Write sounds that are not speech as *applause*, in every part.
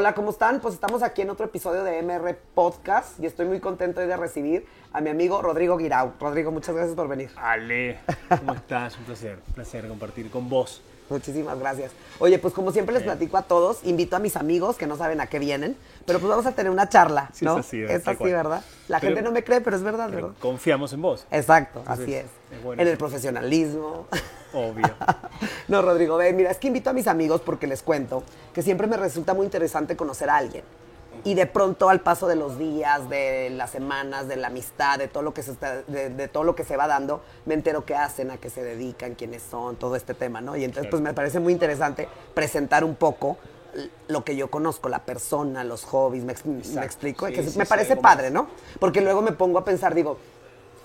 Hola, ¿cómo están? Pues estamos aquí en otro episodio de MR Podcast y estoy muy contento hoy de recibir a mi amigo Rodrigo Guirao. Rodrigo, muchas gracias por venir. Ale, ¿cómo estás? Un placer, un placer compartir con vos. Muchísimas gracias. Oye, pues como siempre les platico a todos, invito a mis amigos que no saben a qué vienen, pero pues vamos a tener una charla, Sí, ¿no? es así, es así. ¿verdad? La Pero- gente no me cree, pero es verdad, Pero ¿verdad? confiamos en vos, Exacto, Entonces, así es. es bueno. En el profesionalismo. obvio. *laughs* no, Rodrigo, ve, mira, es que invito a mis amigos porque les cuento que siempre me resulta muy interesante conocer a alguien. Y de pronto al paso de los días, de las semanas, de la amistad, de todo lo que se está, de, de todo lo que se va dando, me entero qué hacen, a qué se dedican, quiénes son, todo este tema, ¿no? Y entonces pues me parece muy interesante presentar un poco lo que yo conozco, la persona, los hobbies, me, me explico, Sí, que sí, me sí, parece padre. ¿no? Porque luego me pongo a pensar, digo,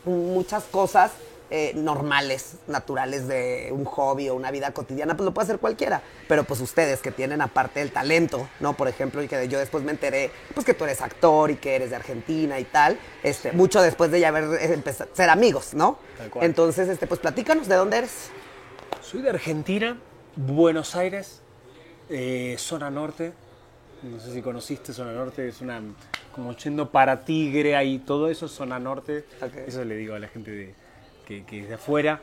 muchas cosas eh, normales, naturales de un hobby o una vida cotidiana, pues lo puede hacer cualquiera. Pero pues ustedes que tienen aparte el talento, ¿no? Por ejemplo, y que yo después me enteré, pues que tú eres actor y que eres de Argentina y tal, este, mucho después de ya haber eh, empezado, ser amigos, ¿no? Tal cual. Entonces, este, pues platícanos, ¿de dónde eres? Soy de Argentina, Buenos Aires, eh, zona norte. No sé si conociste zona norte, es una como yendo para Tigre ahí, todo eso es zona norte. Eso le digo a la gente de- que, que es de afuera.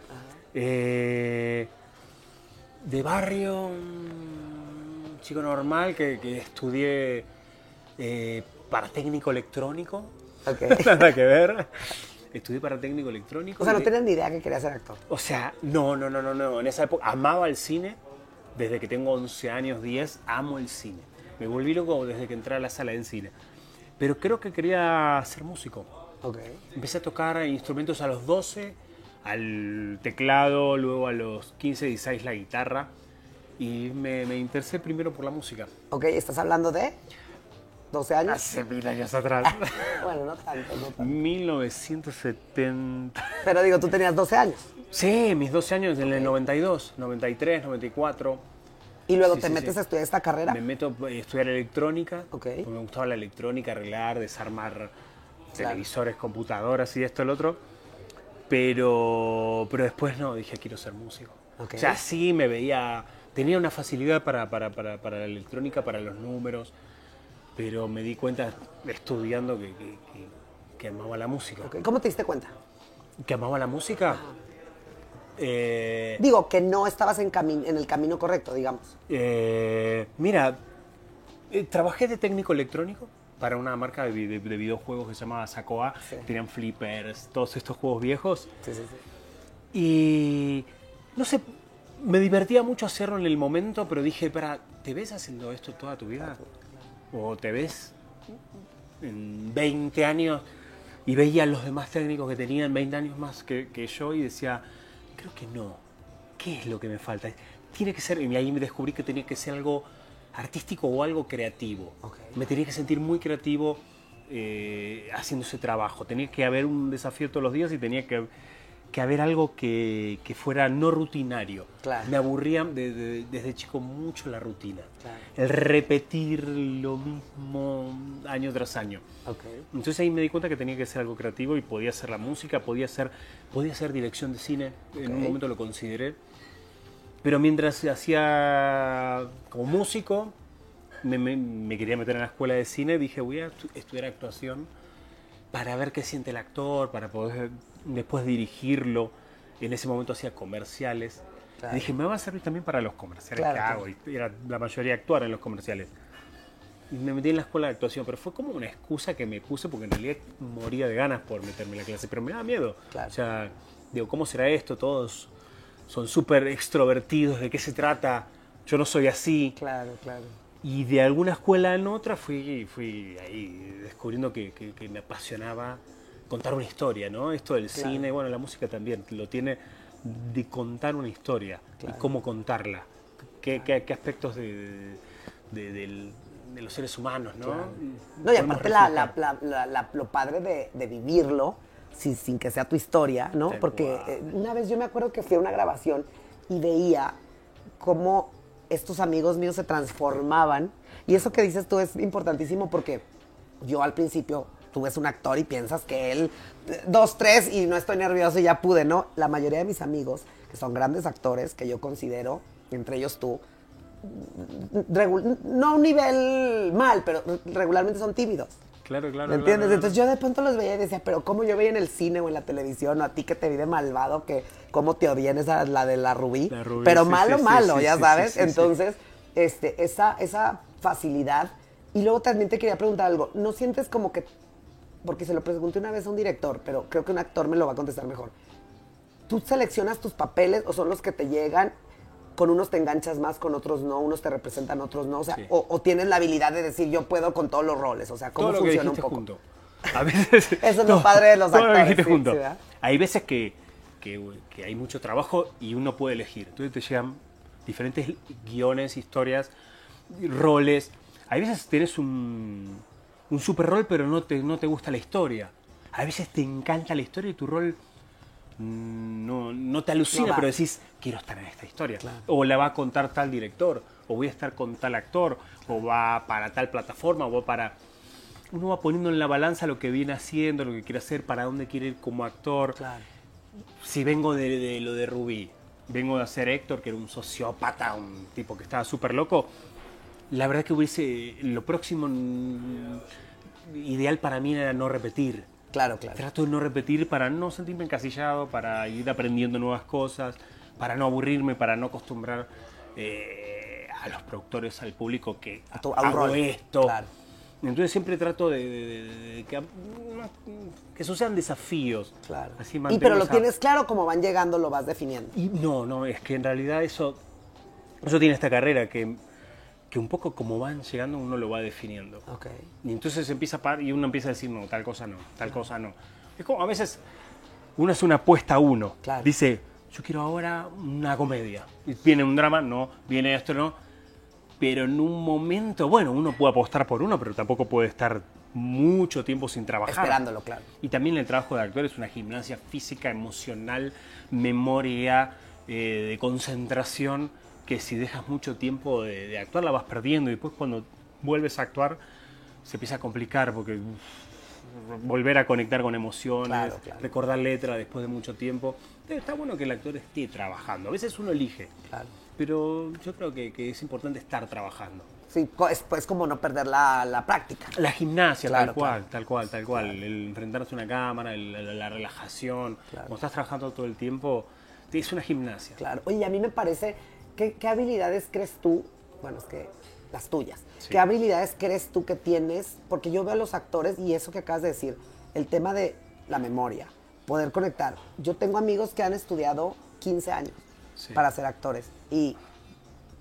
Eh, de barrio, un chico normal que, que estudié eh, para técnico electrónico. *laughs* Nada que ver. Estudié para técnico electrónico. O sea, no tenías ni idea que querías ser actor. o sea, no, no, no, no, no. En esa época amaba el cine. Desde que tengo 11 años, 10, amo el cine. Me volví loco desde que entré a la sala de cine. Pero creo que quería ser músico. Empecé a tocar instrumentos a los 12, al teclado, luego a los 15, 16 la guitarra. Y me, me interesé primero por la música. Ok, ¿estás hablando de 12 años? Hace mil años atrás. *laughs* Bueno, no tanto, no tanto. 1970. Pero digo, tú tenías 12 años. Sí, mis 12 años, en el 92, 93, 94. Y luego Sí, te sí, metes sí. a estudiar esta carrera. Me meto a estudiar electrónica. Ok. porque Me gustaba la electrónica, arreglar, desarmar televisores, computadoras y esto, el otro. Pero, pero después no, dije, quiero ser músico. Ok. O sea, sí me veía, tenía una facilidad para, para, para, para la electrónica, para los números, pero me di cuenta estudiando que, que, que- que amaba la música. ¿Cómo te diste cuenta? ¿Que amaba la música? Eh, Digo, que no estabas en, en el camino correcto, digamos. Eh, mira, eh, trabajé de técnico electrónico para una marca de, vi- de- de videojuegos que se llamaba Sacoa. Sí. Tenían flippers, todos estos juegos viejos. Sí, sí, sí. Y no sé, me divertía mucho hacerlo en el momento, pero dije, para, ¿te ves haciendo esto toda tu vida? ¿O te ves en 20 años? Y veía a los demás técnicos que tenían 20 años más que, que yo y decía, creo que no. ¿Qué es lo que me falta? Tiene que ser, y ahí me descubrí que tenía que ser algo artístico o algo creativo. Me tenía que sentir muy creativo eh, haciendo ese trabajo. Tenía que haber un desafío todos los días y tenía que, que haber algo que, que fuera no rutinario. Claro. Me aburría de- de- desde chico mucho la rutina. Claro. El repetir lo mismo año tras año. Ok. Entonces ahí me di cuenta que tenía que ser algo creativo y podía ser la música, podía ser, podía ser dirección de cine. En un momento lo consideré. Pero mientras hacía como músico, me, me- me quería meter en la escuela de cine, dije voy a estu- estudiar actuación para ver qué siente el actor, para poder después dirigirlo. En ese momento hacía comerciales. Claro. Y dije, me va a servir también para los comerciales Claro, que hago. Y era la mayoría actuar en los comerciales. Y me metí en la escuela de actuación, pero fue como una excusa que me puse porque en realidad moría de ganas por meterme en la clase, pero me daba miedo. O sea, digo, ¿cómo será esto? Todos son súper extrovertidos, ¿de qué se trata? Yo no soy así. Claro, claro. Y de alguna escuela en otra fui, fui ahí descubriendo que, que- que me apasionaba contar una historia, ¿no? Esto del Claro. cine, bueno, la música también, lo tiene de contar una historia Claro. y cómo contarla. ¿Qué, qué- qué aspectos de, de- del- de los seres humanos, ¿no? No, y aparte la, la- la- lo padre de, de vivirlo sin, sin que sea tu historia, ¿no? Porque eh, una vez yo me acuerdo que fui a una grabación y veía cómo estos amigos míos se transformaban. Y eso que dices tú es importantísimo porque yo al principio, tú ves un actor y piensas que él, eh, dos, tres y no estoy nervioso y ya pude, ¿no? La mayoría de mis amigos, que son grandes actores, que yo considero, entre ellos tú, regu- no a un nivel mal, pero regularmente son tímidos. Claro, claro. ¿Me entiendes? claro, Entonces yo de pronto los veía y decía, pero ¿cómo yo veía en el cine o en la televisión o a ti que te vi de malvado, que cómo te odié en esa, la de la Rubí? La Rubí, pero sí, malo, sí, malo, sí, ya sabes. Entonces, este, esa, esa facilidad. Y luego también te quería preguntar algo. ¿No sientes como que, porque se lo pregunté una vez a un director, pero creo que un actor me lo va a contestar mejor. ¿Tú seleccionas tus papeles o son los que te llegan? Con unos te enganchas más, con otros no, unos te representan, otros no. O sea, Sí. o, o tienes la habilidad de decir yo puedo con todos los roles. O sea, ¿cómo todo lo que funciona un poco? junto. *laughs* A veces, Eso es lo padre de los lo actores, sí, junto. hay veces que, que, que hay mucho trabajo y uno puede elegir. Entonces te llegan diferentes guiones, historias, roles. Hay veces tienes un, un super rol, pero no te, no te gusta la historia. A veces te encanta la historia y tu rol no, no te alucina, No pero decís, quiero estar en esta historia. O la va a contar tal director, o voy a estar con tal actor, o va para tal plataforma, o va para... Uno va poniendo en la balanza lo que viene haciendo, lo que quiere hacer, para dónde quiere ir como actor. Claro. Si vengo de, de lo de Rubí, vengo de hacer Héctor, que era un sociópata, un tipo que estaba súper loco, la verdad que hubiese... Lo próximo mm, ideal para mí era no repetir. Claro, claro. Trato de no repetir para no sentirme encasillado, para ir aprendiendo nuevas cosas, para no aburrirme, para no acostumbrar eh, a los productores, al público que A tu- a un hago rol, esto. claro. Entonces siempre trato de, de- de- de que, que esos sean desafíos. Claro. Así y pero lo esa- tienes claro, como van llegando, lo vas definiendo. y no, no, es que en realidad eso, eso tiene esta carrera que, que un poco como van llegando uno lo va definiendo. Ok. Y entonces empieza a par y uno empieza a decir, no, tal cosa no, tal cosa no. Es como a veces uno hace una apuesta a uno. Claro. Dice, yo quiero ahora una comedia. Y viene un drama, no, viene esto, no. Pero en un momento, bueno, uno puede apostar por uno, pero tampoco puede estar mucho tiempo sin trabajar. Esperándolo, claro. Y también el trabajo de actor es una gimnasia física, emocional, memoria, eh, de concentración, que si dejas mucho tiempo de, de actuar la vas perdiendo y después cuando vuelves a actuar se empieza a complicar porque volver a conectar con emociones, Claro, claro. recordar letras después de mucho tiempo. Entonces, está bueno que el actor esté trabajando. A veces uno elige, Claro. pero yo creo que, que es importante estar trabajando. Sí, es, es como no perder la, la práctica. La gimnasia, Claro, tal cual, claro. tal cual, tal cual. El enfrentarse a una cámara, el- la, la relajación. Claro. Como estás trabajando todo el tiempo, es una gimnasia. Claro. Oye, a mí me parece, ¿qué, qué habilidades crees tú? Bueno, es que las tuyas. Sí. ¿Qué habilidades crees tú que tienes? Porque yo veo a los actores y eso que acabas de decir, el tema de la memoria, poder conectar. Yo tengo amigos que han estudiado 15 años Sí. para ser actores y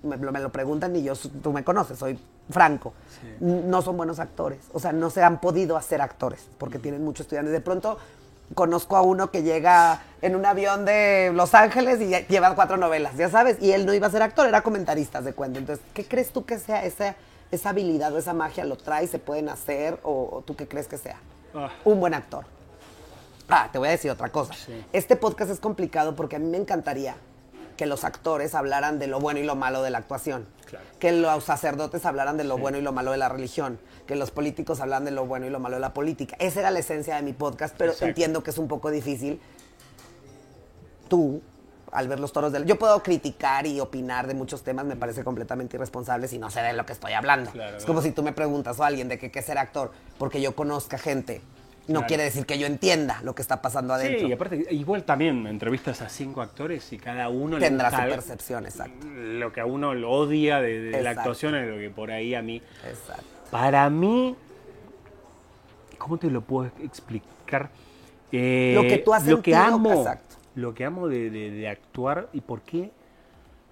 me, lo- me lo preguntan y yo, tú me conoces, soy franco. Sí. No son buenos actores, o sea, no se han podido hacer actores porque tienen muchos estudiantes. De pronto conozco a uno que llega en un avión de Los Ángeles y lleva cuatro novelas, ya sabes, y él no iba a ser actor, era comentarista de cuento. Entonces, ¿qué crees tú que sea esa, esa habilidad o esa magia? ¿Lo trae, se pueden hacer o, o tú qué crees que sea? Ah. Un buen actor. Ah, te voy a decir otra cosa. Sí. Este podcast es complicado porque a mí me encantaría que los actores hablaran de lo bueno y lo malo de la actuación. Claro. Que los sacerdotes hablaran de lo bueno y lo malo de la religión. Que los políticos hablaran de lo bueno y lo malo de la política. Esa era la esencia de mi podcast, pero Exacto. entiendo que es un poco difícil. Tú, al ver los toros del... Yo puedo criticar y opinar de muchos temas, me parece completamente irresponsable si no sé de lo que estoy hablando. Claro, es como si tú me preguntas o a alguien de que qué ser actor, porque yo conozca gente. No Claro. quiere decir que yo entienda lo que está pasando adentro. Sí, y aparte, igual también entrevistas a cinco actores y cada uno le Tendrá su percepción, exacto. Lo que a uno lo odia de, de la actuación es lo que por ahí a mí. Exacto. Para mí, ¿cómo te lo puedo explicar? Eh, Lo que tú has lo que amo, exacto. lo que amo de, de- de actuar y por qué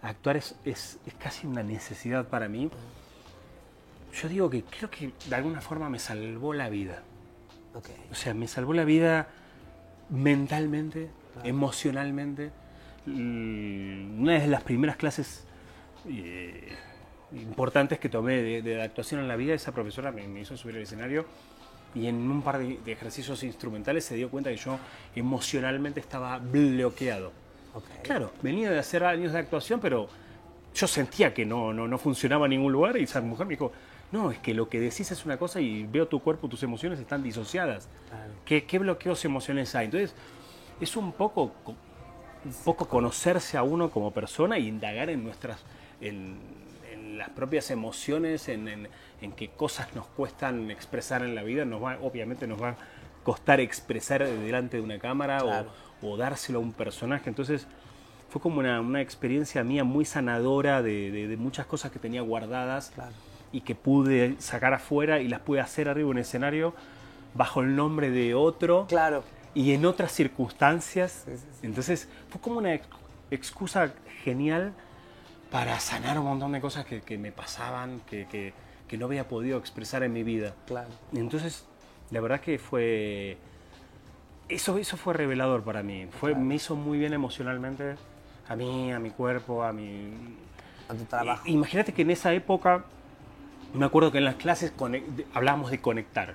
actuar es, es- es casi una necesidad para mí. Yo digo que creo que de alguna forma me salvó la vida. O sea, me salvó la vida mentalmente, emocionalmente. Una de las primeras clases eh, importantes que tomé de, de actuación en la vida, esa profesora me, me hizo subir al escenario y en un par de, de ejercicios instrumentales se dio cuenta que yo emocionalmente estaba bloqueado. Claro, venía de hacer años de actuación, pero yo sentía que no, no, no funcionaba en ningún lugar y esa mujer me dijo, no, es que lo que decís es una cosa y veo tu cuerpo, tus emociones están disociadas. Claro. ¿Qué, qué bloqueos emociones hay? Entonces, es un poco, co- un poco conocerse a uno como persona e indagar en nuestras... En, en las propias emociones, en, en- en qué cosas nos cuestan expresar en la vida, nos va, obviamente nos va a costar expresar delante de una cámara o- dárselo a un personaje. Entonces fue como una, una experiencia mía muy sanadora de, de- de muchas cosas que tenía guardadas Claro. Y que pude sacar afuera y las pude hacer arriba en un escenario bajo el nombre de otro Claro. y en otras circunstancias. Sí, sí, sí. Entonces fue como una ex- excusa genial para sanar un montón de cosas que, que me pasaban, que, que- que no había podido expresar en mi vida. Claro. Entonces, la verdad que fue... Eso, eso fue revelador para mí. Fue, Me hizo muy bien emocionalmente a mí, a mi cuerpo, a mi... A tu trabajo. Imagínate que en esa época, me acuerdo que en las clases hablábamos de conectar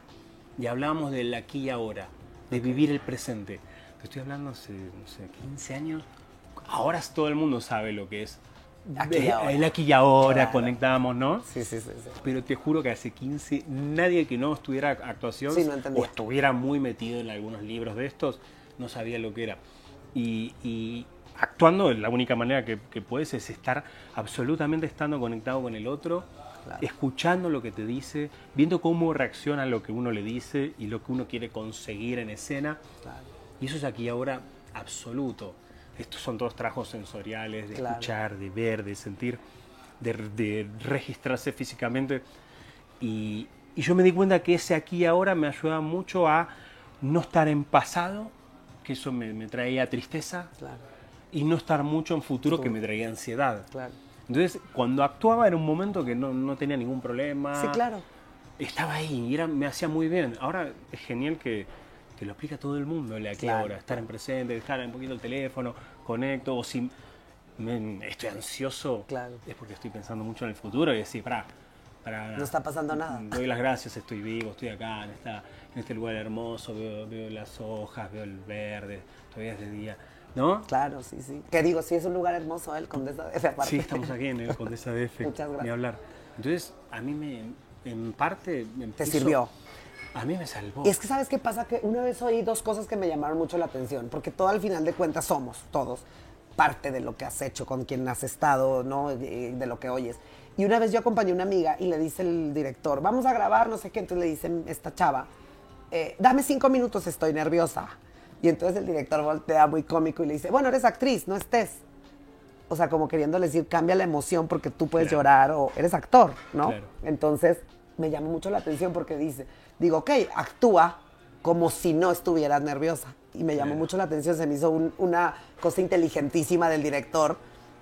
y hablábamos del aquí y ahora, de vivir el presente. Te estoy hablando hace, no sé, 15 años. Ahora todo el mundo sabe lo que es Aquí y ahora. el aquí y ahora, Claro. conectamos, ¿no? Sí, sí, sí. sí. Pero te juro que hace 15, nadie que no estudiara actuación Sí, no o estuviera muy metido en algunos libros de estos, no sabía lo que era. Y, y actuando, la única manera que, que puedes es estar absolutamente estando conectado con el otro, Claro. escuchando lo que te dice, viendo cómo reacciona lo que uno le dice y lo que uno quiere conseguir en escena. Claro. Y eso es aquí ahora absoluto. Estos son todos trabajos sensoriales, de Claro. escuchar, de ver, de sentir, de, de registrarse físicamente. Y, y yo me di cuenta que ese aquí ahora me ayuda mucho a no estar en pasado, que eso me, me traía tristeza, Claro. y no estar mucho en futuro, que me traía ansiedad. Claro. Entonces, cuando actuaba era un momento que no, no tenía ningún problema. Sí, claro. Estaba ahí y era, me hacía muy bien. Ahora es genial que, que lo aplica todo el mundo, aquí y Claro. ahora. Estar en presente, dejar un poquito el teléfono, conecto, o si me- estoy ansioso, Claro. es porque estoy pensando mucho en el futuro y decir, para, para. No está pasando nada. *laughs* Doy las gracias, estoy vivo, estoy acá, en, esta, en este lugar hermoso, veo, veo las hojas, veo el verde, todavía es de día. ¿No? Claro, sí, sí. Que digo, sí, es un lugar hermoso, ¿eh? el Condesa de F aparte. Sí, estamos aquí en el Condesa DF. *laughs* Muchas gracias. Ni hablar. Entonces, a mí me, en parte... me Te hizo- sirvió. A mí me salvó. Y es que, ¿sabes qué pasa? Que una vez oí dos cosas que me llamaron mucho la atención, porque todo al final de cuentas somos, todos, parte de lo que has hecho, con quien has estado, ¿no? De lo que oyes. Y una vez yo acompañé a una amiga y le dice el director, vamos a grabar, no sé qué, entonces le dicen esta chava, eh, dame cinco minutos, estoy nerviosa. Y entonces el director voltea muy cómico y le dice, bueno, eres actriz, no estés. O sea, como queriéndole decir, cambia la emoción porque tú puedes Claro. llorar o eres actor, ¿no? Claro. Entonces me llamó mucho la atención porque dice, digo, ok, actúa como si no estuvieras nerviosa. Y me llamó Claro. mucho la atención, se me hizo un- una cosa inteligentísima del director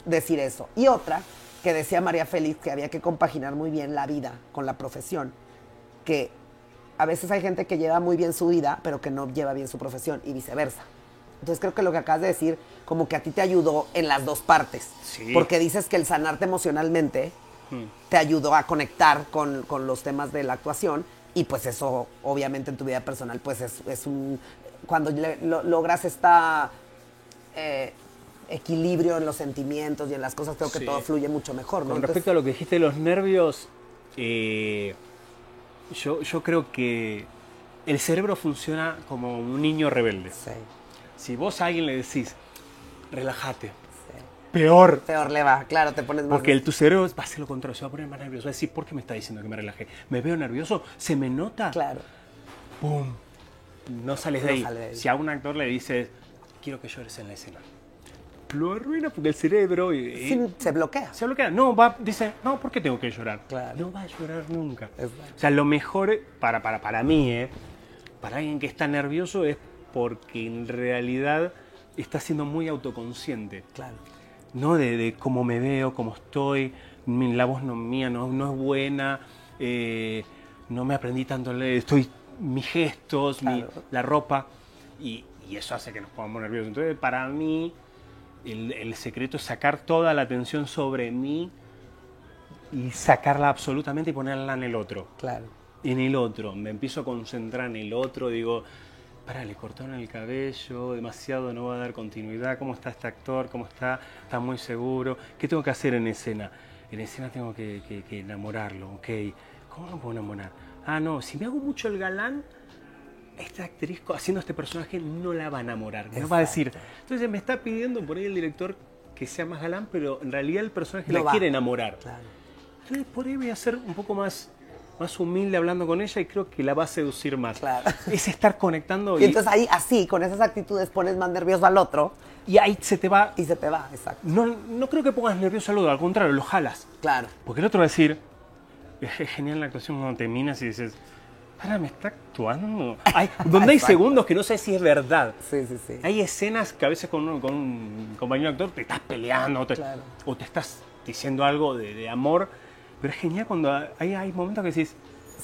decir eso. Y otra, que decía María Félix, que había que compaginar muy bien la vida con la profesión. Que a veces hay gente que lleva muy bien su vida, pero que no lleva bien su profesión y viceversa. Entonces creo que lo que acabas de decir, como que a ti te ayudó en las dos partes. Sí. Porque dices que el sanarte emocionalmente te ayudó a conectar con, con los temas de la actuación y pues eso obviamente en tu vida personal pues es, es un... Cuando le- lo- logras esta eh, equilibrio en los sentimientos y en las cosas, creo que Sí. todo fluye mucho mejor, ¿no? Con Entonces, respecto a lo que dijiste de los nervios, eh, yo, yo creo que el cerebro funciona como un niño rebelde. sí, Si vos a alguien le decís, relájate, sí. peor. Peor le va, claro, te pones más... Porque el, tu cerebro va a hacer lo contrario, se va a poner más nervioso. Va a decir, ¿por qué me está diciendo que me relaje? ¿Me veo nervioso? ¿Se me nota? Claro, ¡Pum! No sales de, No ahí. sale de ahí. Si a un actor le dices, quiero que llores en la escena, lo arruina porque el cerebro y- y- sí, se bloquea. se bloquea. No, va, dice, no, ¿por qué tengo que llorar? Claro. No va a llorar nunca. Exacto. O sea, lo mejor para, para, para mí, ¿eh? para alguien que está nervioso, es porque en realidad está siendo muy autoconsciente. Claro, ¿no? De, de cómo me veo, cómo estoy, mi- la voz no, mía no, no es buena, eh, no me aprendí tanto, estoy, mis gestos, mi- la ropa, y, y eso hace que nos pongamos nerviosos. Entonces, para mí, el, el secreto es sacar toda la atención sobre mí y sacarla absolutamente y ponerla en el otro. claro. En el otro, me empiezo a concentrar en el otro, digo, para, le cortaron el cabello, demasiado, no va a dar continuidad, ¿cómo está este actor? ¿Cómo está? ¿Está muy seguro? ¿Qué tengo que hacer en escena? En escena tengo que, que- que enamorarlo, ok. ¿Cómo lo puedo enamorar? Ah, no, si me hago mucho el galán, esta actriz haciendo este personaje no la va a enamorar, no va a decir. Entonces me está pidiendo por ahí el director que sea más galán, pero en realidad el personaje No la va. quiere enamorar. Claro. Entonces por ahí voy a ser un poco más, más humilde hablando con ella y creo que la va a seducir más. Claro. *laughs* Es estar conectando Y y, entonces ahí, así, con esas actitudes, pones más nervioso al otro y ahí se te va... y se te va, exacto. No, no creo que pongas nervioso al otro, al contrario, lo jalas. Claro. Porque el otro va a decir, es genial la actuación cuando terminas y dices, para, me está actuando. *laughs* Hay, donde hay segundos que no sé si es verdad. Sí, sí, sí. Hay escenas que a veces con, un- con un compañero actor te estás peleando o te, Claro. o te estás diciendo algo de, de amor, pero es genial cuando hay, hay momentos que decís,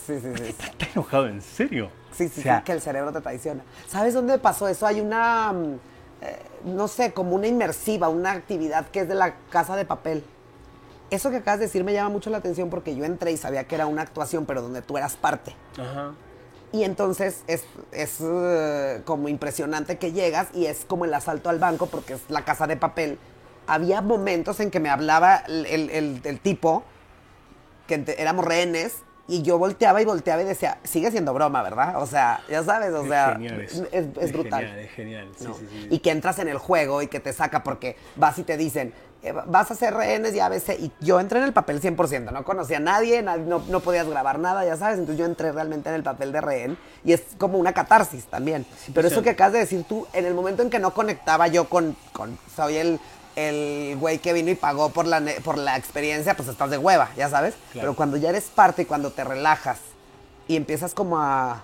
Sí, sí, sí. sí. ¿está enojado en serio? Sí, sí, O sea, sí, que el cerebro te traiciona. ¿Sabes dónde pasó eso? Hay una, mm, eh, no sé, como una inmersiva, una actividad que es de la casa de papel. Eso que acabas de decir me llama mucho la atención porque yo entré y sabía que era una actuación, pero donde tú eras parte. Ajá. Y entonces es, es eh, como impresionante que llegas y es como el asalto al banco porque es la casa de papel. Había momentos en que me hablaba el, el- el- el tipo, que éramos rehenes, y yo volteaba y volteaba y decía, sigue siendo broma, ¿verdad? O sea, ya sabes, o Es sea, genial es, eso. es Es brutal. genial, es genial. Sí, ¿no? sí, sí. Y que entras en el juego y que te saca porque vas y te dicen, eh, vas a ser rehenes y a veces, y yo entré en el papel 100%, no conocía a nadie, nad- no, no podías grabar nada, ya sabes, entonces yo entré realmente en el papel de rehén y es como una catarsis también. Pero eso que acabas de decir tú, en el momento en que no conectaba yo con, con soy el, el güey que vino y pagó por la, por la experiencia, pues estás de hueva, ya sabes. Claro. Pero cuando ya eres parte y cuando te relajas y empiezas como a,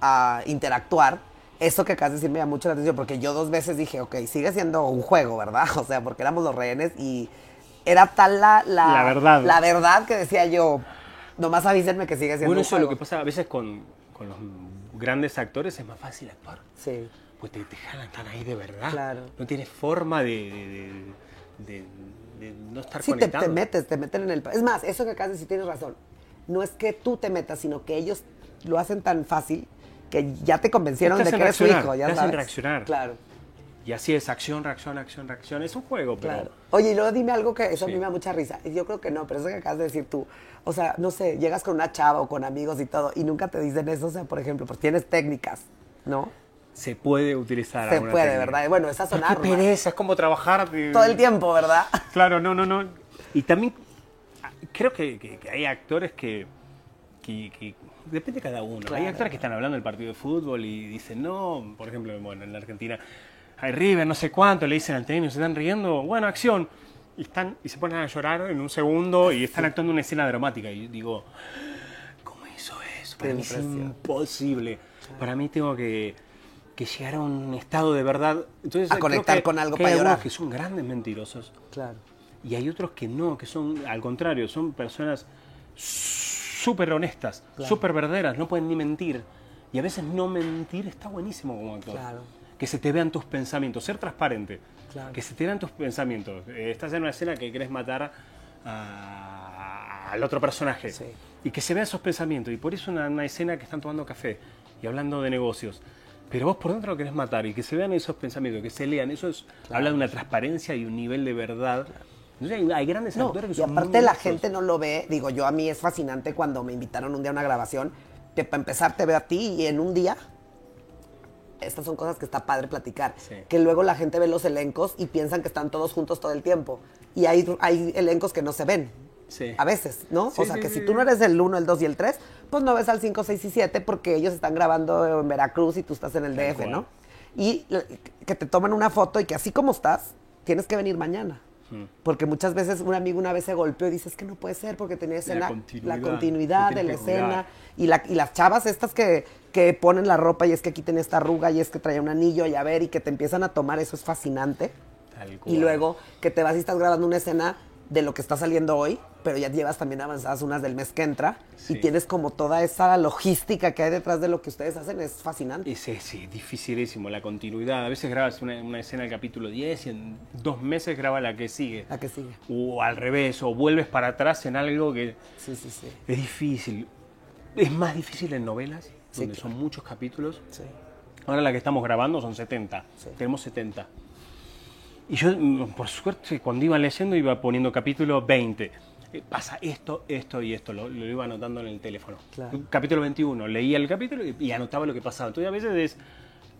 a interactuar, eso que acabas de decir me llama mucho la atención porque yo dos veces dije, ok, sigue siendo un juego, ¿verdad? *laughs* O sea, porque éramos los rehenes y era tal la, la, La verdad. la verdad que decía yo, nomás avísenme que sigue siendo Bueno, un eso es lo juego. que pasa a veces con, con los grandes actores, es más fácil actuar. Sí, Pues te, te jalan, están ahí de verdad. Claro. No tienes forma de, de- no estar sí te, conectado. te metes, te meten en el... Es más, eso que acabas de decir tienes razón. No es que tú te metas, sino que ellos lo hacen tan fácil que ya te convencieron Te de hacen que eres su hijo, ya te hacen sabes. reaccionar. Claro. Y así es, acción, reacción, acción, reacción. Es un juego, pero... Claro. Oye, y luego dime algo que eso a mí Sí. me da mucha risa. Y Yo creo que no, pero eso que acabas de decir tú. O sea, no sé, llegas con una chava o con amigos y todo, y nunca te dicen eso. O sea, por ejemplo, pues tienes técnicas, ¿no? Se puede utilizar Se puede, técnica. ¿verdad? Bueno, esas son Pero qué armas. pereza, es como trabajar... de- Todo el tiempo, ¿verdad? *laughs* Claro, no, no, no. Y también creo que, que- que hay actores que, que- Depende de cada uno. Claro. Hay actores que están hablando del partido de fútbol y dicen, no, por ejemplo, bueno, en la Argentina, hay River, no sé cuánto, le dicen al técnico, se están riendo, bueno, acción. Y, están, y se ponen a llorar en un segundo y están actuando una escena dramática. Y digo, ¿cómo hizo eso? Para Qué mí es imposible. Para mí tengo que, que llegar a un estado de verdad. Entonces, A conectar que- con algo que para hay algunos llorar. que son grandes mentirosos. Claro. Y hay otros que no, que son al contrario, son personas súper honestas, súper verdaderas, no pueden ni mentir. Y a veces no mentir está buenísimo como actor. Claro. Que se te vean tus pensamientos, ser transparente. Claro. Que se te vean tus pensamientos. Eh, estás en una escena que querés matar a- al otro personaje. Sí. Y que se vean esos pensamientos. Y por eso una, una escena que están tomando café y hablando de negocios. Pero vos por dentro lo querés matar y que se vean esos pensamientos, que se lean. Eso es, habla de una transparencia y un nivel de verdad. Entonces hay, hay grandes No, actores que y son aparte muy la gente no lo ve. Digo, yo a mí es fascinante cuando me invitaron un día a una grabación, que para empezar te veo a ti y en un día, estas son cosas que está padre platicar, Sí. que luego la gente ve los elencos y piensan que están todos juntos todo el tiempo. Y hay, hay elencos que no se ven. Sí. A veces, ¿no? Sí, o sea, que si tú no eres el 1, el 2 y el 3, pues no ves al 5, 6 y 7 porque ellos están grabando en Veracruz y tú estás en el DF. ¿no? Y que te toman una foto y que así como estás, tienes que venir mañana. Hmm. Porque muchas veces un amigo una vez se golpeó y dices que no puede ser porque tenía escena, continuidad, la continuidad de la escena. Y, la- y las chavas estas que, que ponen la ropa y es que aquí tiene esta arruga y es que traía un anillo y a ver y que te empiezan a tomar, eso es fascinante. Y luego que te vas y estás grabando una escena de lo que está saliendo hoy, pero ya llevas también avanzadas unas del mes que entra Sí. y tienes como toda esa logística que hay detrás de lo que ustedes hacen, es fascinante. Es, es, es dificilísimo la continuidad. A veces grabas una, una escena del capítulo 10 y en dos meses graba la que sigue. La que sigue. O al revés, o vuelves para atrás en algo que Sí, sí, sí. es difícil. Es más difícil en novelas, Sí, donde claro. son muchos capítulos. sí. Ahora la que estamos grabando son 70. Sí. Tenemos 70. Y yo, mm, por suerte, cuando iba leyendo iba poniendo capítulo 20. Eh, Pasa esto, esto y esto, lo, lo iba anotando en el teléfono. Claro. Capítulo 21, leía el capítulo y, y anotaba lo que pasaba. Entonces a veces es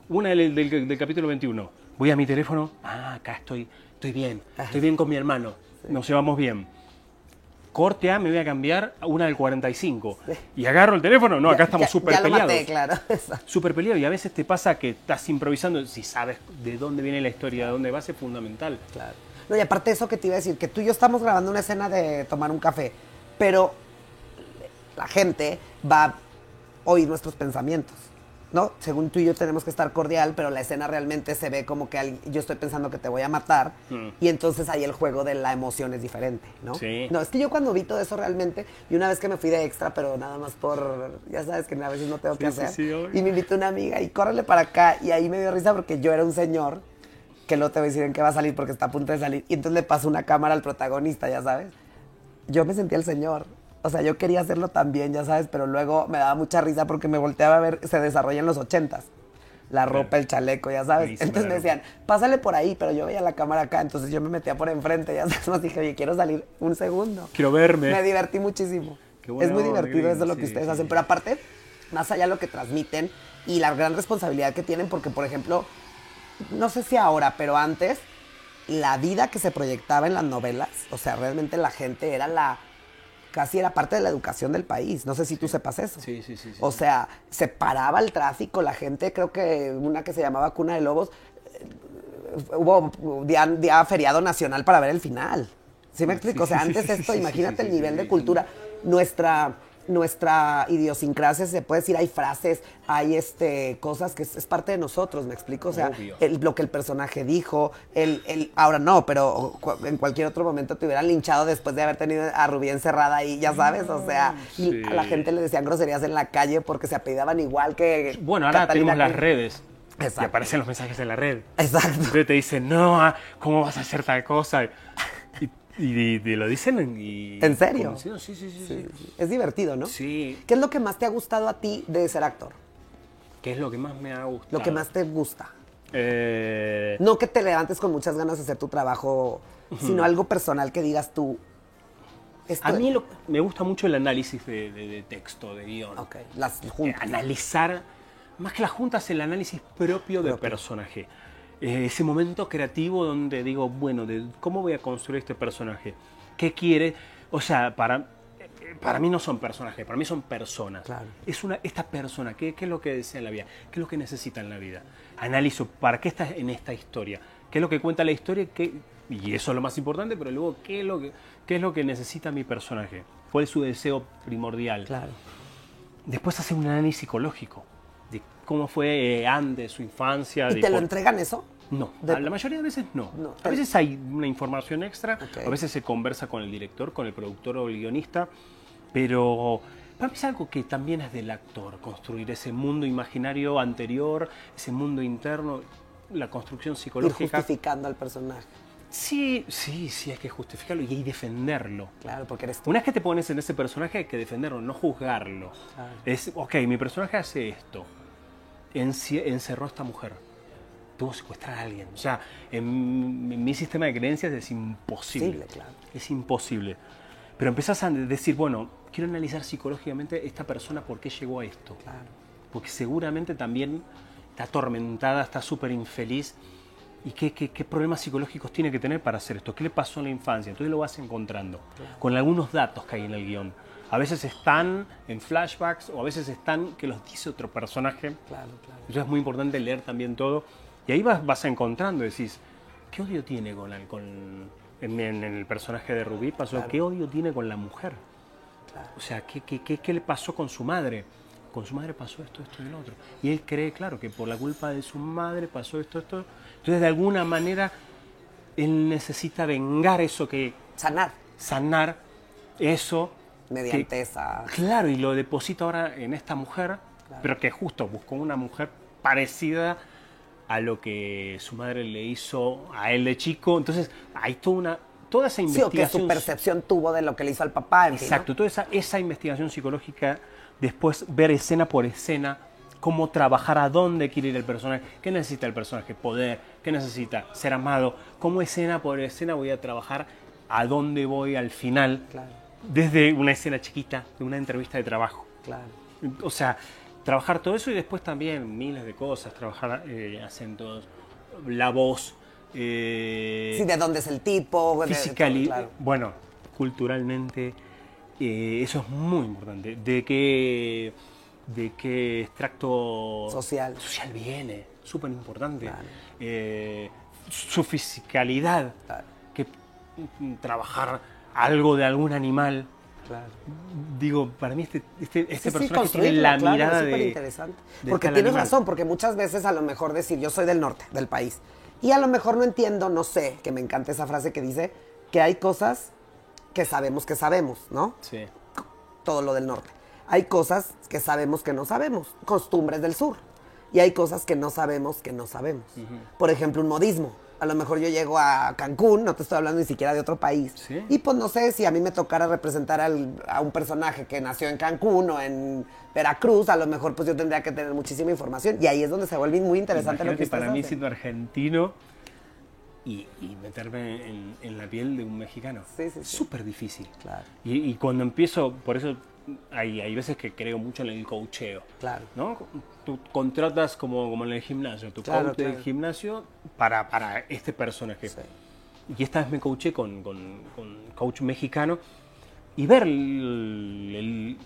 una del, del- del capítulo 21. Voy a mi teléfono, ah, acá estoy, estoy bien, estoy bien con mi hermano, nos llevamos bien. Corte A, me voy a cambiar a una del 45. Y agarro el teléfono, no, acá Ya- estamos súper peleados. maté, claro. *laughs* Súper peleados. Y a veces te pasa que estás improvisando, si sabes de dónde viene la historia, de dónde vas, es fundamental. Claro. No, y aparte eso que te iba a decir, que tú y yo estamos grabando una escena de tomar un café, pero la gente va a oír nuestros pensamientos, ¿no? Según tú y yo tenemos que estar cordial, pero la escena realmente se ve como que alguien- yo estoy pensando que te voy a matar, Mm. y entonces ahí el juego de la emoción es diferente, ¿no? Sí. No, es que yo cuando vi todo eso realmente, y una vez que me fui de extra, pero nada más por, ya sabes que a veces no tengo que Sí, hacer, sí, y me invitó una amiga y córrele para acá, y ahí me dio risa porque yo era un señor que no te voy a decir en qué va a salir porque está a punto de salir. Y entonces le pasó una cámara al protagonista, ya sabes. Yo me sentía el señor. O sea, yo quería hacerlo también, ya sabes, pero luego me daba mucha risa porque me volteaba a ver, se desarrolla en los ochentas. La ropa, el chaleco, ya sabes. Entonces me decían, pásale por ahí, pero yo veía la cámara acá, entonces yo me metía por enfrente, ya *laughs* sabes. Más dije, oye, quiero salir un segundo. Quiero verme. Me divertí muchísimo. Qué es muy divertido eso lo que sí, ustedes sí. hacen. Pero aparte, más allá de lo que transmiten y la gran responsabilidad que tienen, porque por ejemplo, no sé si ahora, pero antes, la vida que se proyectaba en las novelas, o sea, realmente la gente era la, casi era parte de la educación del país. No sé si tú sepas eso. Sí, sí, sí, sí, O sea, se paraba el tráfico, la gente, creo que una que se llamaba Cuna de Lobos, eh, hubo día, día feriado nacional para ver el final. ¿Sí me explico? O sea, antes esto, imagínate el nivel de cultura. Nuestra, nuestra idiosincrasia, se puede decir, hay frases, hay este, cosas que es, es parte de nosotros, ¿me explico? O sea, el, lo que el personaje dijo, el, el, ahora no, pero en cualquier otro momento te hubieran linchado después de haber tenido a Rubí encerrada ahí, ya sabes, o sea, y Sí. a la gente le decían groserías en la calle porque se apellidaban igual que Bueno, ahora Catalina tenemos las redes. Y Exacto. aparecen los mensajes en la red. Exacto. Entonces te dicen, no, ah, ¿cómo vas a hacer tal cosa? Y, y- y te lo dicen y... ¿En serio? convencido, Sí, sí, sí. sí. Es divertido, ¿no? Sí. ¿Qué es lo que más te ha gustado a ti de ser actor? ¿Qué es lo que más me ha gustado? Lo que más te gusta. Eh, No que te levantes con muchas ganas de hacer tu trabajo, sino algo personal que digas tú. Esto a mí lo- me gusta mucho el análisis de, de- de texto, de guion. Ok, las Eh, juntas. analizar, más que las juntas, el análisis propio del personaje. Eh, ese momento creativo donde digo, bueno, de ¿cómo voy a construir este personaje? ¿Qué quiere? O sea, para, eh, para mí no son personajes, para mí son personas. Claro. Es una, esta persona, ¿qué, qué es lo que desea en la vida? ¿Qué es lo que necesita en la vida? Analizo, ¿para qué está en esta historia? ¿Qué es lo que cuenta la historia? ¿Qué- y eso es lo más importante, pero luego, ¿qué es lo que, qué es lo que necesita mi personaje? ¿Cuál es su deseo primordial? Claro. Después hace un análisis psicológico cómo fue eh, antes, su infancia. ¿Y de te lo entregan eso? No, de- la mayoría de veces no. No. A veces hay una información extra, a veces se conversa con el director, con el productor o el guionista, pero para mí es algo que también es del actor, construir ese mundo imaginario anterior, ese mundo interno, la construcción Ir psicológica. justificando al personaje. Sí, sí, sí, hay que justificarlo y hay defenderlo. Claro, porque eres tú. Una vez que te pones en ese personaje hay que defenderlo, no juzgarlo. Claro. Es, ok, mi personaje hace esto. Encerró a esta mujer. Tuvo que secuestrar a alguien. O sea, en mi, mi sistema de creencias es imposible. Claro. Es imposible. Pero empezás a decir, bueno, quiero analizar psicológicamente esta persona por qué llegó a esto. Claro. Porque seguramente también está atormentada, está súper infeliz. ¿Y qué, qué- qué problemas psicológicos tiene que tener para hacer esto? ¿Qué le pasó en la infancia? Entonces lo vas encontrando con algunos datos que hay en el guion. A veces están en flashbacks o a veces están que los dice otro personaje. Claro, claro. Entonces es muy importante leer también todo. Y ahí vas, vas encontrando, decís, ¿qué odio tiene con, el- con en, en el personaje de Rubí? Pasó, Claro. ¿qué odio tiene con la mujer? Claro. O sea, ¿qué, qué, qué, qué le pasó con su madre? Con su madre pasó esto, esto y lo otro. Y él cree, claro, que por la culpa de su madre pasó esto, esto. Entonces, de alguna manera, él necesita vengar eso que. Sanar sanar eso. Mediante que- esa. Claro, y lo deposita ahora en esta mujer, Claro. pero que justo buscó una mujer parecida a lo que su madre le hizo a él de chico. Entonces, hay toda una. Toda esa Sí, o que investigación. su percepción tuvo de lo que le hizo al papá. En fin, ¿no? Exacto, toda esa, esa investigación psicológica, después ver escena por escena, cómo trabajar, a dónde quiere ir el personaje, qué necesita el personaje, poder, qué necesita ser amado, cómo escena por escena voy a trabajar, a dónde voy al final, Claro, desde una escena chiquita, de una entrevista de trabajo. claro. O sea, trabajar todo eso y después también miles de cosas, trabajar eh, acentos, la voz, eh, Sí, de dónde es el tipo. Physically, claro. bueno, culturalmente, Eh, eso es muy importante. ¿De qué, de qué extracto Social. social viene? Súper importante. Claro. Eh, su fisicalidad. Claro. Que mm, trabajar algo de algún animal. Claro. Digo, para mí este, este, este Sí, sí, personaje tiene construirlo, la claro, mirada es de... superinteresante. de Porque tienes animal. razón, porque muchas veces a lo mejor decir, yo soy del norte, del país, y a lo mejor no entiendo, no sé, que me encanta esa frase que dice que hay cosas que sabemos que sabemos, ¿no? Sí. Todo lo del norte. Hay cosas que sabemos que no sabemos, costumbres del sur. Y hay cosas que no sabemos que no sabemos. Por ejemplo, un modismo. A lo mejor yo llego a Cancún, no te estoy hablando ni siquiera de otro país. Sí. Y pues no sé si a mí me tocara representar al- a un personaje que nació en Cancún o en Veracruz, a lo mejor pues yo tendría que tener muchísima información. Y ahí es donde se vuelve muy interesante lo que para mí siendo argentino y, y meterme en, en la piel de un mexicano. Sí, sí, sí. Súper difícil. Claro. Y, y cuando empiezo, por eso hay, hay veces que creo mucho en el coacheo. Claro. ¿no? Tú contratas como, como en el gimnasio, tu Claro, coach del claro. gimnasio para, para este personaje. Sí. Y esta vez me coaché con, con, con coach mexicano y ver el- el-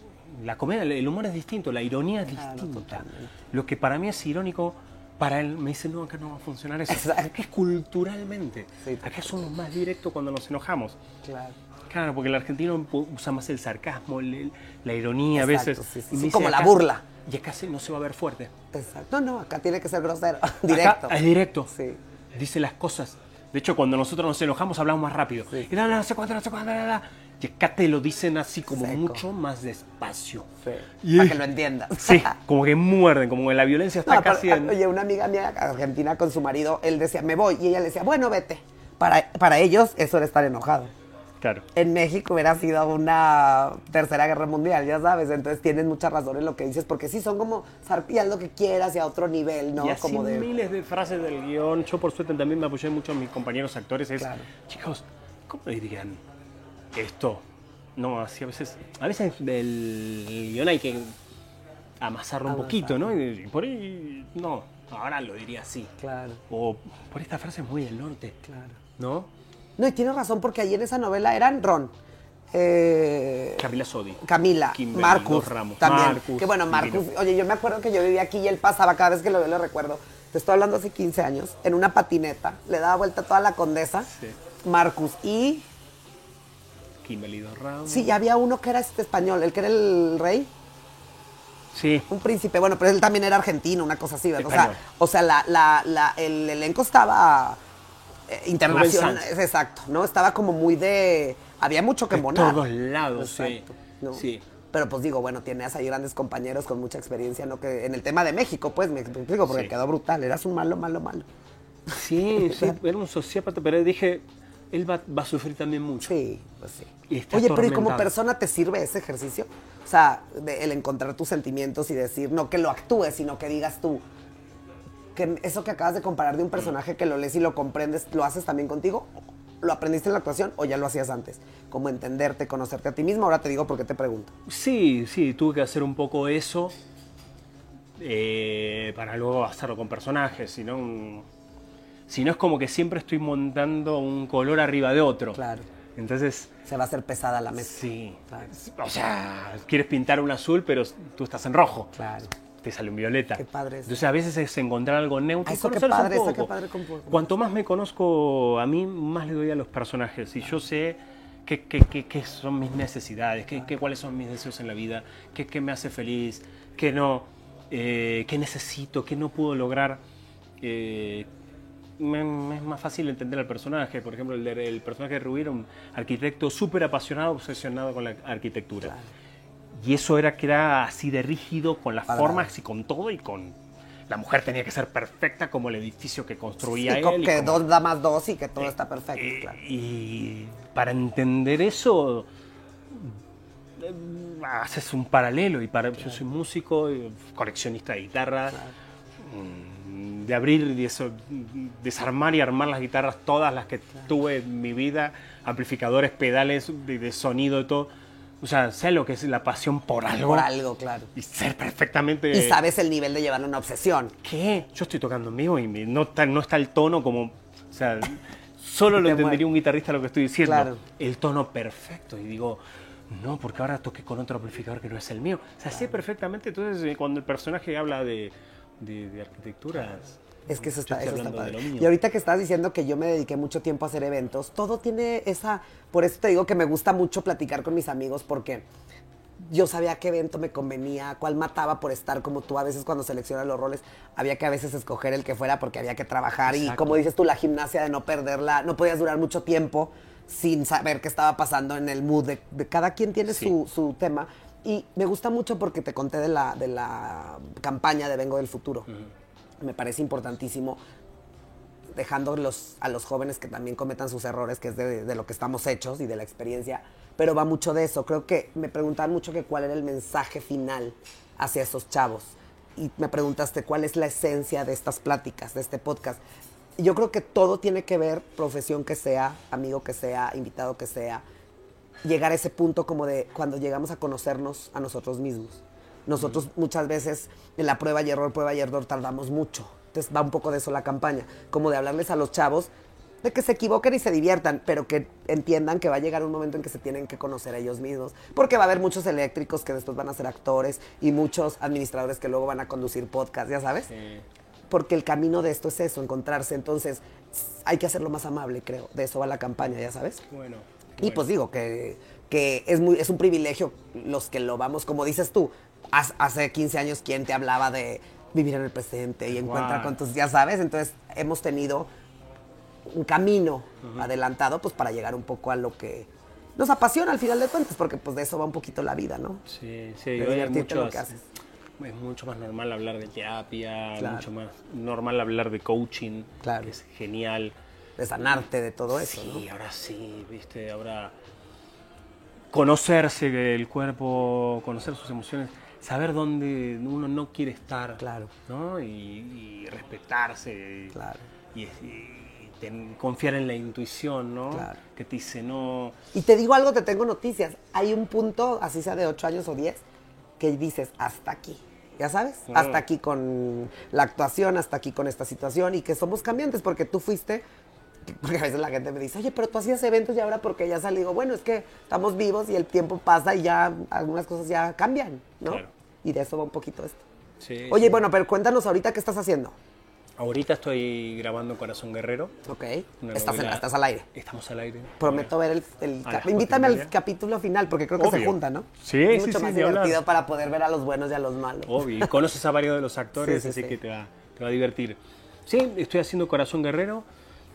la comedia, el humor es distinto, la ironía es Claro, distinta. totalmente. Lo que para mí es irónico, para él me dice, no, acá no va a funcionar eso. Exacto. Acá es culturalmente. Sí, acá somos más directos cuando nos enojamos. Claro. Claro, porque el argentino usa más el sarcasmo, el- la ironía Exacto, a veces. sí, sí, sí, como la acá- burla. Y acá se- no se va a ver fuerte. Exacto. No, no, acá tiene que ser grosero, Acá *laughs* directo. es directo. Sí. Dice las cosas. De hecho, cuando nosotros nos enojamos hablamos más rápido. Y no, no, no sé cuánto, no sé cuánto, la, la. Y acá te lo dicen así como Seco. mucho más despacio. Sí. Y- Para que lo entiendas. Sí, *laughs* como que muerden, como que la violencia está No, casi pero, en... Oye, una amiga mía argentina con su marido, él decía, me voy. Y ella le decía, bueno, vete. Para, para ellos, eso era estar enojado. Claro. En México hubiera sido una tercera guerra mundial, ya sabes. Entonces tienes mucha razón en lo que dices, porque sí son como, "Sar- y haz lo que quieras y a otro nivel, ¿no? y así como de. miles de frases del guion. Yo, por suerte, también me apoyé mucho en mis compañeros actores. Es, Claro. chicos, ¿cómo dirían esto? No, así a veces... A veces del guion hay que amasarlo un poquito, ¿no? Y, y por ahí, no, ahora lo diría así. Claro, O por esta frase es muy del norte, claro. ¿no? No, y tienes razón, porque ahí en esa novela eran Ron. eh, Camila Sodi. Camila, Kimberly, Marcus Ramos. también. Marcus, que bueno, Marcus, oye, yo me acuerdo que yo vivía aquí y él pasaba, cada vez que lo veo lo recuerdo. Te estoy hablando hace 15 años, en una patineta, le daba vuelta a toda la condesa. Sí. Marcus y Kimberly Ramos. sí, ya había uno que era este español, el que era el rey, Sí, un príncipe, bueno, pero él también era argentino, una cosa así, ¿verdad? O sea, o sea la, la- la- el elenco estaba eh, internacional, exacto, ¿no? Estaba como muy de, había mucho que De monar. todos lados, sí. Exacto, ¿no? Sí. Pero pues digo, bueno, tienes ahí grandes compañeros con mucha experiencia, ¿no? Que en el tema de México, pues, me explico, porque Sí. quedó brutal. Eras un malo, malo, malo. Sí, *laughs* sí, era un sociópata, pero dije, él va, va a sufrir también mucho. Sí, pues sí. Y está Oye, pero ¿y como persona te sirve ese ejercicio? O sea, de- el encontrar tus sentimientos y decir, no que lo actúes, sino que digas tú, que eso que acabas de comparar de un personaje que lo lees y lo comprendes, ¿lo haces también contigo? ¿Lo aprendiste en la actuación o ya lo hacías antes? Como entenderte, conocerte a ti mismo. Ahora te digo por qué te pregunto. Sí, sí, tuve que hacer un poco eso eh, para luego hacerlo con personajes, si no, un- si no es como que siempre estoy montando un color arriba de otro. Claro. Entonces, Se va a hacer pesada la mesa. sí. Claro. O sea, quieres pintar un azul, pero tú estás en rojo. Claro. Te sale un violeta. Qué padre eso. Entonces, a veces es encontrar algo neutro. Eso qué conocerse un padre, eso qué poco. padre Cuanto más me conozco a mí, más le doy a los personajes. Y yo sé qué, qué- qué- qué son mis necesidades, qué, cuáles son mis deseos en la vida, qué, me hace feliz, qué no, eh, qué necesito, qué no puedo lograr. Eh, es más fácil entender al personaje. Por ejemplo, el, de- el personaje de Rubí era un arquitecto súper apasionado, obsesionado con la arquitectura. Y eso era que era así de rígido con las formas y con todo y con... La mujer tenía que ser perfecta como el edificio que construía Sí, él. y que como- dos da más dos y que todo está perfecto. eh, claro. Y para entender eso, eh, haces un paralelo. Y para, Yo soy músico, y coleccionista de guitarras, mm, de abrir y eso, desarmar y armar las guitarras, todas las que tuve en mi vida, amplificadores, pedales de, de sonido y todo. O sea, sé lo que es la pasión por algo. Por algo, claro. Y ser perfectamente... Y sabes el nivel de llevarlo a una obsesión. ¿Qué? Yo estoy tocando vivo y no, está, no está el tono como. O sea, solo lo *laughs* Te entendería un guitarrista lo que estoy diciendo. Claro. El tono perfecto. Y digo, no, porque ahora toqué con otro amplificador que no es el mío. O sea, sé perfectamente, entonces eh, cuando el personaje habla de, de, de arquitecturas... Es que eso está, eso está padre. Y ahorita que estás diciendo que yo me dediqué mucho tiempo a hacer eventos, todo tiene esa. Por eso te digo que me gusta mucho platicar con mis amigos porque yo sabía qué evento me convenía, cuál mataba por estar como tú. A veces cuando seleccionas los roles, había que a veces escoger el que fuera porque había que trabajar. Y como dices tú, la gimnasia de no perderla, no podías durar mucho tiempo sin saber qué estaba pasando en el mood. De, de cada quien tiene Sí. su, su tema. Y me gusta mucho porque te conté de la, de la campaña de Vengo del Futuro. Me parece importantísimo dejando a los jóvenes que también cometan sus errores, que es de, lo que estamos hechos y de la experiencia, pero va mucho de eso. Creo que me preguntaban mucho que cuál era el mensaje final hacia esos chavos. Y me preguntaste cuál es la esencia de estas pláticas, de este podcast. Yo creo que todo tiene que ver, profesión que sea, amigo que sea, invitado que sea, llegar a ese punto como de cuando llegamos a conocernos a nosotros mismos. Nosotros muchas veces en la prueba y error, prueba y error tardamos mucho. Entonces va un poco de eso la campaña, como de hablarles a los chavos de que se equivoquen y se diviertan, pero que entiendan que va a llegar un momento en que se tienen que conocer a ellos mismos, porque va a haber muchos eléctricos que después van a ser actores y muchos administradores que luego van a conducir podcast, ya sabes Sí. porque el camino de esto es eso, encontrarse. Entonces, hay que hacerlo más amable, creo. De eso va la campaña, ya sabes. Bueno. Y pues digo que, que es, muy, es un privilegio los que lo vamos, como dices tú, hace 15 años, ¿quién te hablaba de vivir en el presente y encuentra con tus, ya sabes? Entonces, hemos tenido un camino adelantado pues para llegar un poco a lo que nos apasiona al final de cuentas, porque pues de eso va un poquito la vida, ¿no? Sí, sí, De divertirte en lo muchos- que haces. Es mucho más normal hablar de terapia, Claro. mucho más normal hablar de coaching, Claro. que es genial. De sanarte de todo eso, sí, ahora sí, viste, ahora conocerse el cuerpo, conocer sus emociones, saber dónde uno no quiere estar, Claro. ¿no? Y, y respetarse, Claro. y, y ten- confiar en la intuición, ¿no? Claro. Que te dice no, Y te digo algo, te tengo noticias. Hay un punto, así sea de 8 años o 10, que dices, hasta aquí. ¿Ya sabes? Mm. Hasta aquí con la actuación, hasta aquí con esta situación y que somos cambiantes porque tú fuiste, porque a veces la gente me dice, oye, pero tú hacías eventos y ahora porque ya salí, digo, bueno, es que estamos vivos y el tiempo pasa y ya algunas cosas ya cambian, ¿no? Claro. Y de eso va un poquito esto. Sí, Oye, sí. bueno, pero cuéntanos ahorita qué estás haciendo. Ahorita estoy grabando Corazón Guerrero. Ok. Estás, en- estás al aire. Estamos al aire. Prometo ver el, el cap- Invítame al capítulo final porque creo que se Obvio. junta, ¿no? Sí, es sí, mucho sí, más divertido para poder ver a los buenos y a los malos. Obvio, y conoces a varios de los *laughs* actores, Sí, sí, así sí. que te va, te va a divertir. Sí, estoy haciendo Corazón Guerrero,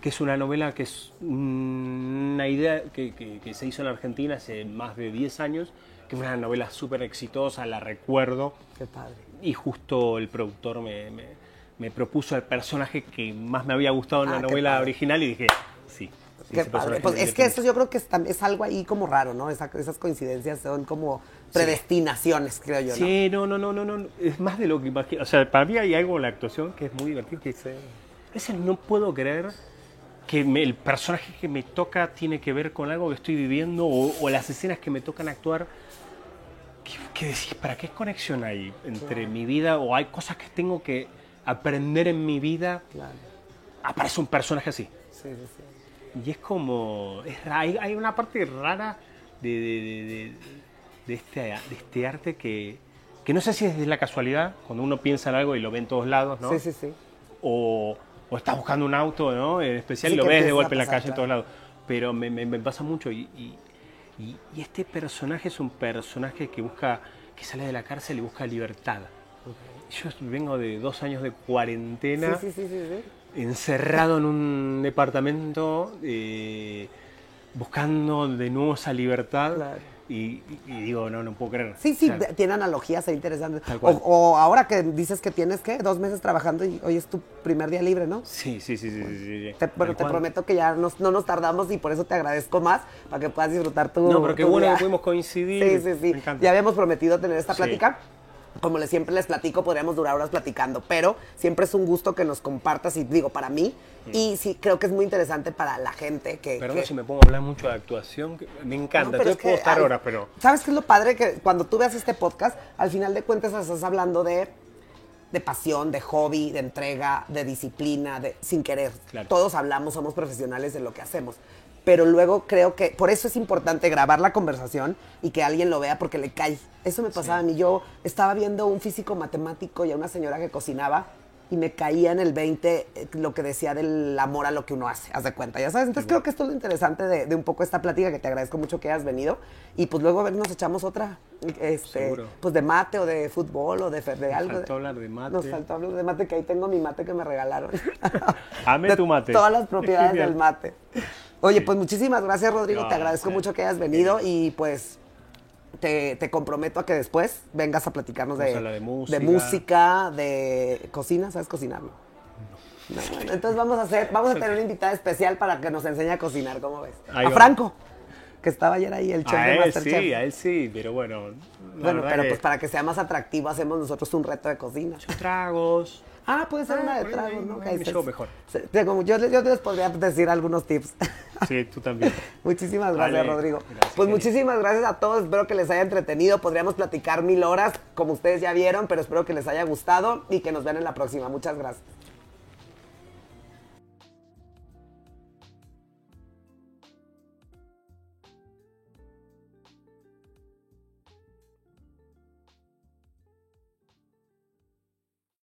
que es una novela que es una idea que, que- que se hizo en Argentina hace más de 10 años, que es una novela súper exitosa, la recuerdo, Qué padre. y justo el productor me, me- me propuso el personaje que más me había gustado en Ah, la novela padre. original y dije, sí. sí, Qué padre. Pues es que eso yo creo que es, es algo ahí como raro, ¿no? Esa- esas coincidencias son como predestinaciones, creo yo, ¿no? Sí, no, no, no, no, no. Es más de lo que imagino. O sea, para mí hay algo en la actuación que es muy divertido. Que a veces no puedo creer que me- el personaje que me toca tiene que ver con algo que estoy viviendo o, o las escenas que me tocan actuar. ¿Qué, qué decís? ¿Para qué conexión hay entre mi vida o hay cosas que tengo que aprender en mi vida? Claro. Aparece un personaje así. Sí, sí, sí. Y es como. es hay, hay una parte rara de, de- de- de- de este, de este arte que, que no sé si es de la casualidad, cuando uno piensa en algo y lo ve en todos lados, ¿no? Sí, sí, sí. O, o estás buscando un auto, ¿no? En especial Sí, y lo ves de golpe en la calle en todos lados. Pero me, me- me pasa mucho y, y- y- y este personaje es un personaje que busca, que sale de la cárcel y busca libertad. Yo vengo de dos años de cuarentena Sí, sí, sí, sí, sí. encerrado en un departamento eh, buscando de nuevo esa libertad Claro. Y, digo, no, no puedo creer. Sí, sí, O sea, de- tiene analogías interesantes. O, ahora que dices que tienes, ¿qué? Dos meses trabajando y hoy es tu primer día libre, ¿no? sí, sí, sí, sí. sí, sí. Te, bueno, Tal te cual. prometo que ya nos- no nos tardamos y por eso te agradezco más, para que puedas disfrutar tu No, pero qué bueno que pudimos coincidir. Sí, sí, sí. Ya habíamos prometido tener esta Sí. Como les, siempre les platico, podríamos durar horas platicando, pero siempre es un gusto que nos compartas y digo, para mí, y sí, creo que es muy interesante para la gente que... Perdón que- si me pongo a hablar mucho de actuación, que me encanta. Yo es puedo estar hay- horas, pero... ¿Sabes qué es lo padre? Que cuando tú veas este podcast, al final de cuentas estás hablando de de pasión, de hobby, de entrega, de disciplina, de sin querer. Claro. Todos hablamos, somos profesionales de lo que hacemos. Pero luego creo que por eso es importante grabar la conversación y que alguien lo vea porque le cae. Eso me pasaba a mí. Yo estaba viendo un físico matemático y a una señora que cocinaba y me caía en el 20 eh, lo que decía del amor a lo que uno hace, haz de cuenta, ya sabes. Entonces creo que esto es lo interesante de, de un poco esta plática, que te agradezco mucho que hayas venido. Y pues luego a ver, nos echamos otra, este, Seguro. pues de mate o de fútbol o de, algo. faltó hablar de mate. Nos faltó hablar de mate, que ahí tengo mi mate que me regalaron. Ame *laughs* De tu mate. Todas las propiedades *laughs* del mate. Oye, pues muchísimas gracias, Rodrigo. No, te agradezco mucho que hayas venido y pues te, te comprometo a que después vengas a platicarnos de, música. de cocina. ¿Sabes cocinar? No. No, bueno, entonces vamos a hacer, vamos a tener una invitada especial para que nos enseñe a cocinar, ¿cómo ves? Ahí a va. Franco, que estaba ayer ahí, el chef A de él Masterchef. sí, a él sí, pero bueno. bueno, pero pues para que sea más atractivo hacemos nosotros un reto de cocina. Tragos. Ah, puede ser Ah, una de tragos, ¿no? dices- llevo mejor. Yo, yo les podría decir algunos tips. Sí, tú también. *laughs* Muchísimas gracias, Vale, Rodrigo. gracias, pues muchísimas gracias a todos. Espero que les haya entretenido. Podríamos platicar mil horas, como ustedes ya vieron, pero espero que les haya gustado y que nos vean en la próxima. Muchas gracias.